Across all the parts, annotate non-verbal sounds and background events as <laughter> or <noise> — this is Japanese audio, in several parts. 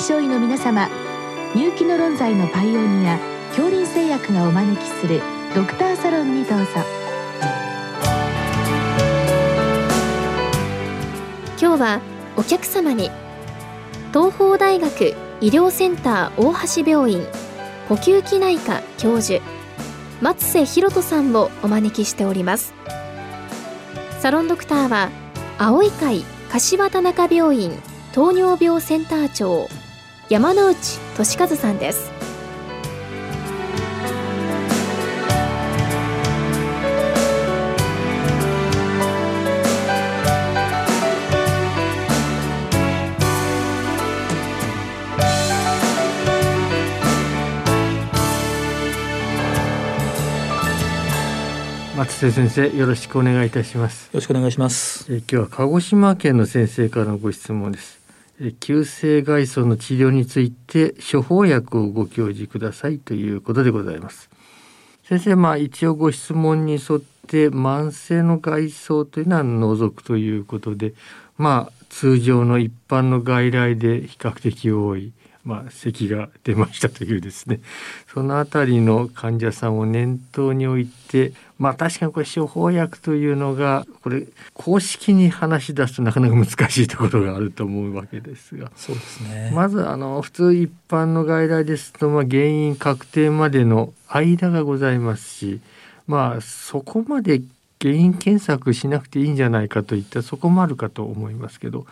症医の皆様入気の論剤のパイオニア恐林製薬がお招きするドクターサロンにどうぞ。今日はお客様に東邦大学医療センター大橋病院呼吸器内科教授松瀬博人さんをお招きしております。サロンドクターは青い会柏田中病院糖尿病センター長山内俊和さんです。松瀬先生よろしくお願いいたします。よろしくお願いします。え今日は鹿児島県の先生からのご質問です。え急性外傷の治療について処方薬をご教示くださいということでございます。先生まあ一応ご質問に沿って慢性の外傷というのは除くということでまあ通常の一般の外来で比較的多いまあ、咳が出ましたというですね。そのあたりの患者さんを念頭に置いてまあ確かにこれ処方薬というのがこれ公式に話し出すとなかなか難しいところがあると思うわけですが。そうですね。まずあの普通一般の外来ですと、まあ、原因確定までの間がございますしまあそこまで原因検索しなくていいんじゃないかといったそこもあるかと思いますけど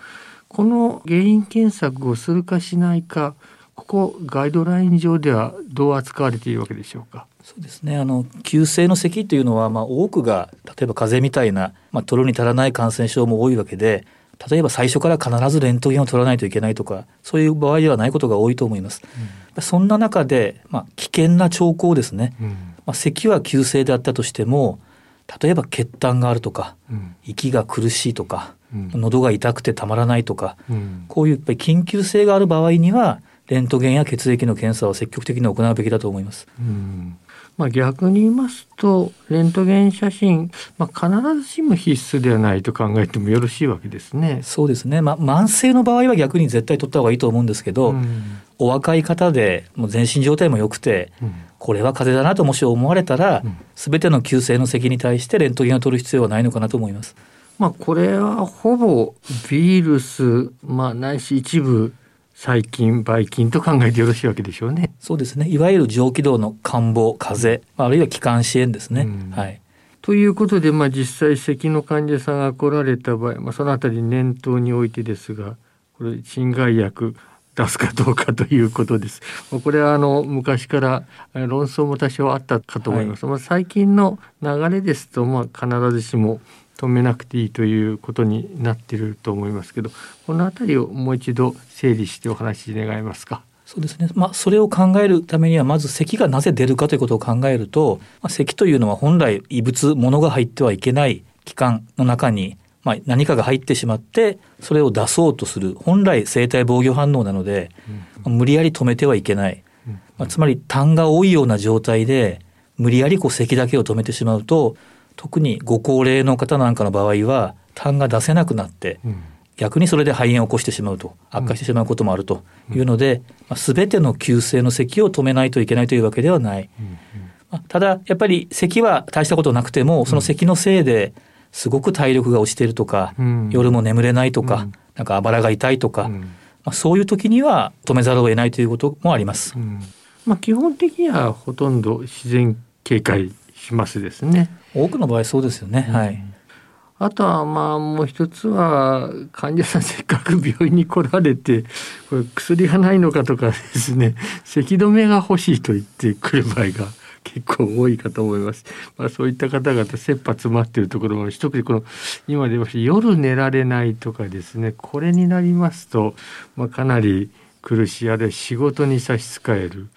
この原因検索をするかしないかここガイドライン上ではどう扱われているわけでしょうか？そうですね。あの急性の咳というのは、まあ、多くが例えば風邪みたいな、まあ、取るに足らない感染症も多いわけで例えば最初から必ずレントゲンを取らないといけないとかそういう場合ではないことが多いと思います。うん、そんな中で、まあ、危険な兆候ですね、うん、まあ、咳は急性であったとしても例えば血痰があるとか、うん、息が苦しいとか、喉が痛くてたまらないとか、こういうやっぱり緊急性がある場合にはレントゲンや血液の検査を積極的に行うべきだと思います。うんまあ、逆に言いますとレントゲン写真、まあ、必ずしも必須ではないと考えてもよろしいわけですね。そうですね、まあ、慢性の場合は逆に絶対取った方がいいと思うんですけど、うん、お若い方でもう全身状態も良くて、うん、これは風邪だなともし思われたら、す、べ、ての急性の咳に対してレントゲンを取る必要はないのかなと思います。まあ、これはほぼウイルス、まあ、ないし一部細菌ばい菌と考えてよろしいわけでしょうね。そうですねいわゆる上気道の感冒風邪、あるいは気管支炎ですね。うん、はいということで、まあ、実際咳の患者さんが来られた場合、まあ、そのあたり念頭においてですがこれ侵害薬出すかどうかということです。これはあの昔から論争も多少あったかと思います。はい、まあ最近の流れですとまあ必ずしも止めなくていいということになっていると思いますけどこの辺りをもう一度整理してお話し願えますか？そうですね、まあ、それを考えるためにはまず咳がなぜ出るかということを考えると、まあ、咳というのは本来異物物が入ってはいけない器官の中に、まあ、何かが入ってしまってそれを出そうとする本来生体防御反応なので、うん、無理やり止めてはいけない、うん、まあ、つまり痰が多いような状態で無理やりこう咳だけを止めてしまうと特にご高齢の方なんかの場合は痰が出せなくなって、うん、逆にそれで肺炎を起こしてしまうと悪化してしまうこともあるというので、まあ、全ての急性の咳を止めないといけないというわけではない。まあ、ただやっぱり咳は大したことなくてもその咳のせいですごく体力が落ちているとか、うん、夜も眠れないとか、うん、なんかあばらが痛いとか、うん、まあ、そういう時には止めざるを得ないということもあります。まあ、基本的にはほとんど自然警戒しますですね。多くの場合そうですよね。はい。あとはまあもう一つは患者さんせっかく病院に来られてこれ薬がないのかとかですね <laughs> 咳止めが欲しいと言ってくる場合が結構多いかと思います。まあ、そういった方々切羽詰まっているところも特にこの今出ました夜寝られないとかですねこれになりますと、まあ、かなり苦しいあるいは仕事に差し支える。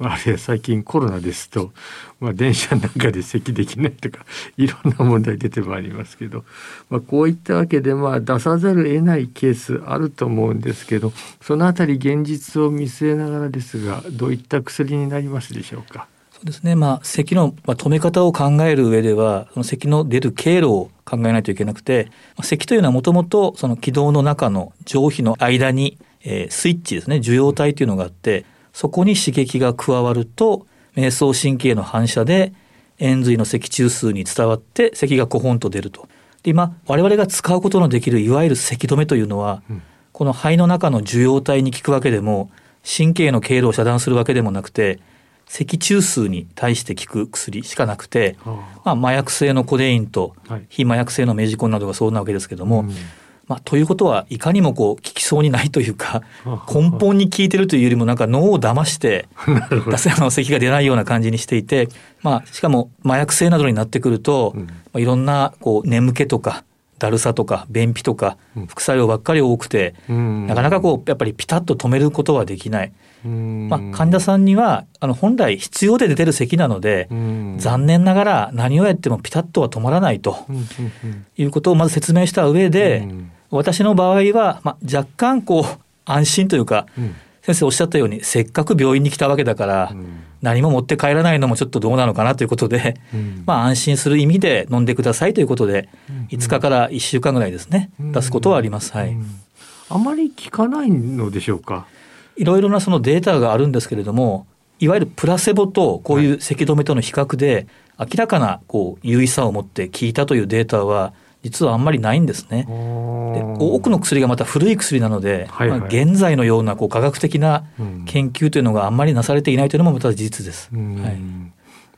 あるいは最近コロナですと、まあ、電車なんかで咳できないとか <laughs> いろんな問題出てまいりますけど、まあ、こういったわけでまあ出さざるを得ないケースあると思うんですけどそのあたり現実を見据えながらですがどういった薬になりますでしょうか？そうですね、まあ、咳の止め方を考える上ではその咳の出る経路を考えないといけなくて咳というのはもともとその気道の中の上皮の間にえー、スイッチですね受容体というのがあってそこに刺激が加わると迷走神経の反射で円髄の脊柱数に伝わって咳がコホンと出ると。で今我々が使うことのできるいわゆる咳止めというのは、うん、この肺の中の受容体に効くわけでも神経の経路を遮断するわけでもなくて脊柱数に対して効く薬しかなくて、まあ、麻薬性のコデインと非麻薬性のメジコンなどがそうなわけですけども、うんまあ、ということはいかにもこう効きそうにないというか <laughs> 根本に効いてるというよりもなんか脳を騙して出せの咳が出ないような感じにしていて、まあ、しかも麻薬性などになってくると、まあ、いろんなこう眠気とかだるさとか便秘とか副作用ばっかり多くて、なかなかこうやっぱりピタッと止めることはできない。まあ、患者さんにはあの本来必要で出てる咳なので残念ながら何をやってもピタッとは止まらないということをまず説明した上で私の場合は、まあ、若干こう安心というか、先生おっしゃったようにせっかく病院に来たわけだから、何も持って帰らないのもちょっとどうなのかなということで、まあ安心する意味で飲んでくださいということで、5日から1週間ぐらいですね、出すことはあります。はい。あまり効かないのでしょうか？いろいろなそのデータがあるんですけれども、いわゆるプラセボとこういう咳止めとの比較で、明らかなこう優位さを持って効いたというデータは実はあんまりないんですね。で多くの薬がまた古い薬なので、はいはい、まあ、現在のようなこう科学的な研究というのがあんまりなされていないというのもまた事実です。はい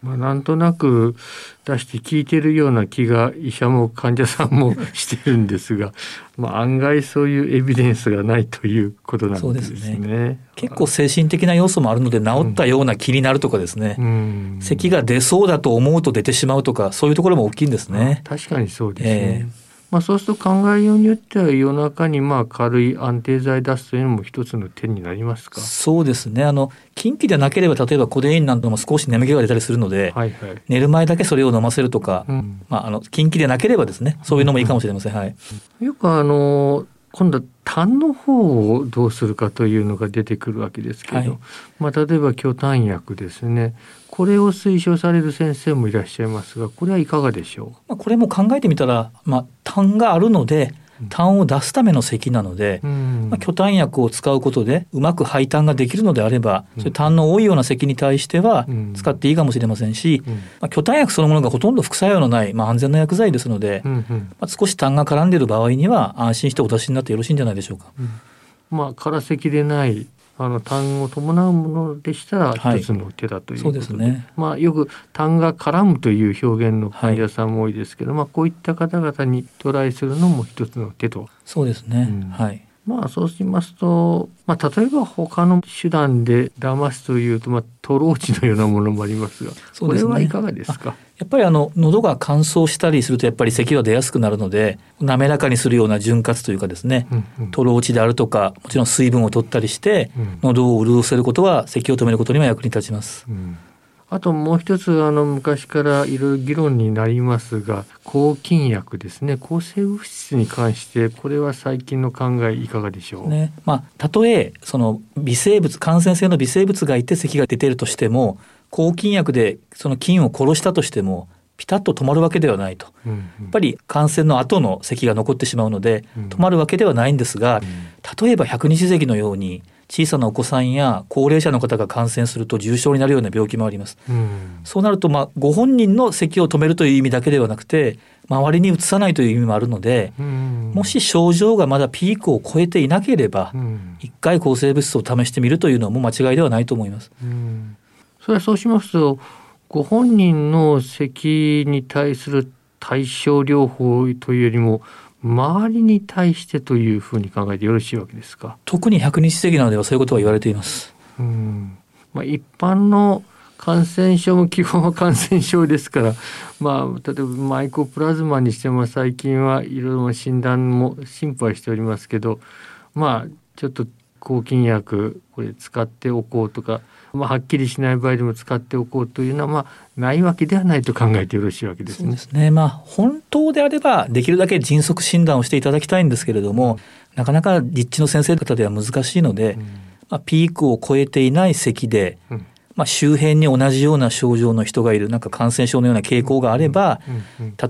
まあ、なんとなく出して聞いてるような気が医者も患者さんもしてるんですが <laughs> まあ案外そういうエビデンスがないということなんですね。すね。結構精神的な要素もあるので治ったような気になるとかですね、うん、咳が出そうだと思うと出てしまうとかそういうところも大きいんですね。確かにそうですね、えーまあ、そうすると考えようによっては夜中にまあ軽い安定剤出すというのも一つの手になりますか？そうですね。あの近畿でなければ例えばコデインなんかも少し眠気が出たりするので、はいはい、寝る前だけそれを飲ませるとか、うん、まあ、あの近畿でなければですね。そういうのもいいかもしれません。はい、よくあの今度は痰の方をどうするかというのが出てくるわけですけど、はい、まあ、例えば巨痰薬ですね。これを推奨される先生もいらっしゃいますがこれはいかがでしょう、まあ、これも考えてみたら、まあ、痰があるので痰を出すための咳なので、うん、まあ、巨痰薬を使うことでうまく排痰ができるのであれば、うん、そ痰の多いような咳に対しては使っていいかもしれませんし、うん、まあ、巨痰薬そのものがほとんど副作用のない、まあ、安全な薬剤ですので、うんうん、まあ、少し痰が絡んでいる場合には安心してお出しになってよろしいんじゃないでしょうか。まあ、空咳でないあの痰を伴うものでしたら一つの手だということで。はいでね、まあ、よく痰が絡むという表現の患者さんも多いですけど、はい、まあ、こういった方々にトライするのも一つの手と。そうですね、うん、はい。まあそうしますと、まあ、例えば他の手段で騙すというと、まあ、トローチのようなものもありますが、これはいかがですか？やっぱりあの喉が乾燥したりするとやっぱり咳は出やすくなるので滑らかにするような潤滑というかですね、うんうん、トローチであるとかもちろん水分を取ったりして、喉を潤せることは咳を止めることには役に立ちます。うん。あともう一つあの昔からいろいろ議論になりますが抗菌薬ですね。抗生物質に関してこれは最近の考えいかがでしょう、ね。まあ、たとえその微生物感染性の微生物がいて咳が出ているとしても抗菌薬でその菌を殺したとしてもピタッと止まるわけではないと、うんうん、やっぱり感染の後の咳が残ってしまうので、止まるわけではないんですが、例えば百日咳のように小さなお子さんや高齢者の方が感染すると重症になるような病気もあります。うん、そうなるとまあご本人の咳を止めるという意味だけではなくて周りにうつさないという意味もあるので、うん、もし症状がまだピークを超えていなければ、一、うん、回抗生物質を試してみるというのも間違いではないと思います。それはそうしますとご本人の咳に対する対症療法というよりも周りに対してというふうに考えてよろしいわけですか？特に百日咳なのではそういうことは言われています。うん。まあ、一般の感染症も基本は感染症ですから、<laughs> まあ、例えばマイコプラズマにしても最近はいろいろ診断も進歩はしておりますけどまあちょっと抗菌薬これ使っておこうとかまあ、はっきりしない場合でも使っておこうというのは、まあ、ないわけではないと考えてよろしいわけですね。ですね。まあ、本当であれば、できるだけ迅速診断をしていただきたいんですけれども、なかなか立地の先生方では難しいので、うん、まあ、ピークを超えていない咳で、うんまあ、周辺に同じような症状の人がいるなんか感染症のような傾向があれば、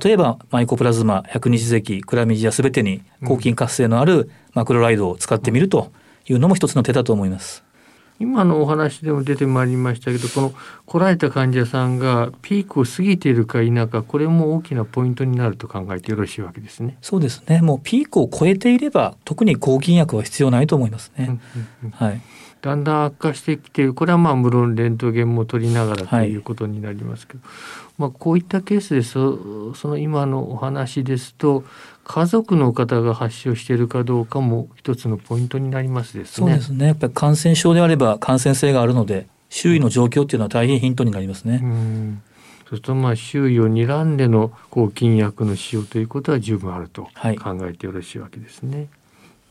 例えばマイコプラズマ百日咳クラミジアすべてに抗菌活性のあるマクロライドを使ってみるというのも一つの手だと思います。今のお話でも出てまいりましたけどこの来られた患者さんがピークを過ぎているか否かこれも大きなポイントになると考えてよろしいわけですね。そうですね。もうピークを超えていれば特に抗菌薬は必要ないと思いますね。うんうんうんはい。だんだん悪化してきているこれはまあ無論レントゲンも取りながらということになりますけど、まあ、こういったケースでそその今のお話ですと家族の方が発症しているかどうかも一つのポイントになりますですね。そうですね。やっぱり感染症であれば感染性があるので、周囲の状況っていうのは大変ヒントになりますね。うんそるとまあ周囲を睨んでの抗菌薬の使用ということは十分あると考はいえてよろしいわけですね。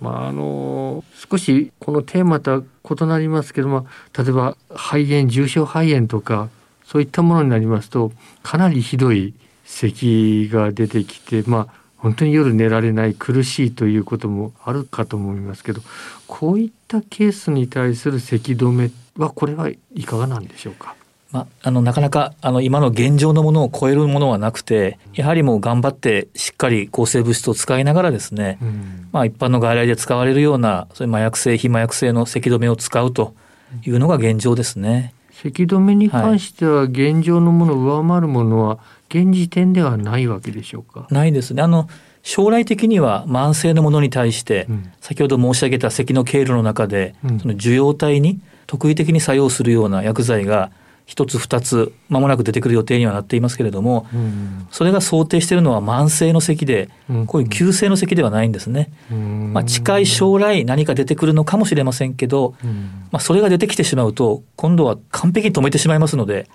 まああの少しこのテーマとは異なりますけども例えば肺炎重症肺炎とかそういったものになりますとかなりひどい咳が出てきてまあ本当に夜寝られない苦しいということもあるかと思いますけどこういったケースに対する咳止めはこれはいかがなんでしょうか？まあ、あのなかなかあの今の現状のものを超えるものはなくてやはりもう頑張ってしっかり抗生物質を使いながらですね、うん。まあ、一般の外来で使われるようなそういう麻薬性非麻薬性の咳止めを使うというのが現状ですね。咳止めに関しては現状のものを上回るものは現時点ではないわけでしょうか？ないですね。あの将来的には慢性のものに対して、うん。先ほど申し上げた咳の経路の中で、うん。その受容体に特異的に作用するような薬剤が一つ二つ間もなく出てくる予定にはなっていますけれどもうん。それが想定しているのは慢性の咳でうん。こういう急性の咳ではないんですね。うん。まあ、近い将来何か出てくるのかもしれませんけど、うん。まあ、それが出てきてしまうと今度は完璧に止めてしまいますので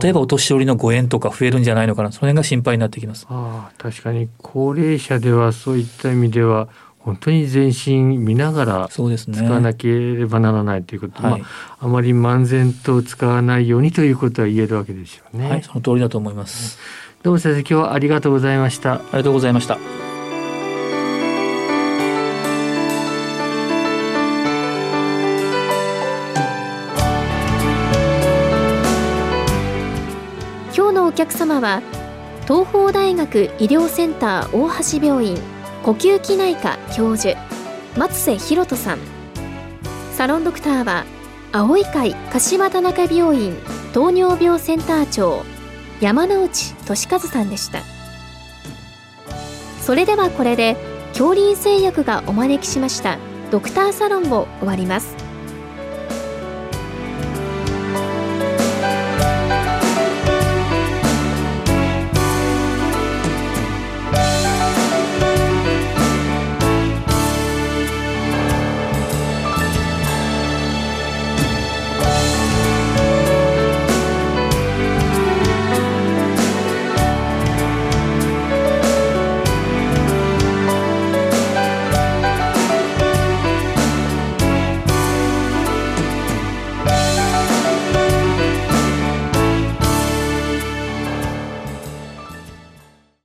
例えばお年寄りの誤嚥とか増えるんじゃないのかなその辺が心配になってきます。ああ確かに高齢者ではそういった意味では本当に全身見ながらそうですね使わなければならないということ、はいまあ、あまり漫然と使わないようにということは言えるわけですよね。はい、その通りだと思います。どうも先生今日はありがとうございました。ありがとうございました。今日のお客様は東邦大学医療センター大橋病院呼吸器内科教授松瀬博人さん。サロンドクターは青い会柏田中病院糖尿病センター長山内俊和さんでした。それではこれで恐林製薬がお招きしましたドクターサロンを終わります。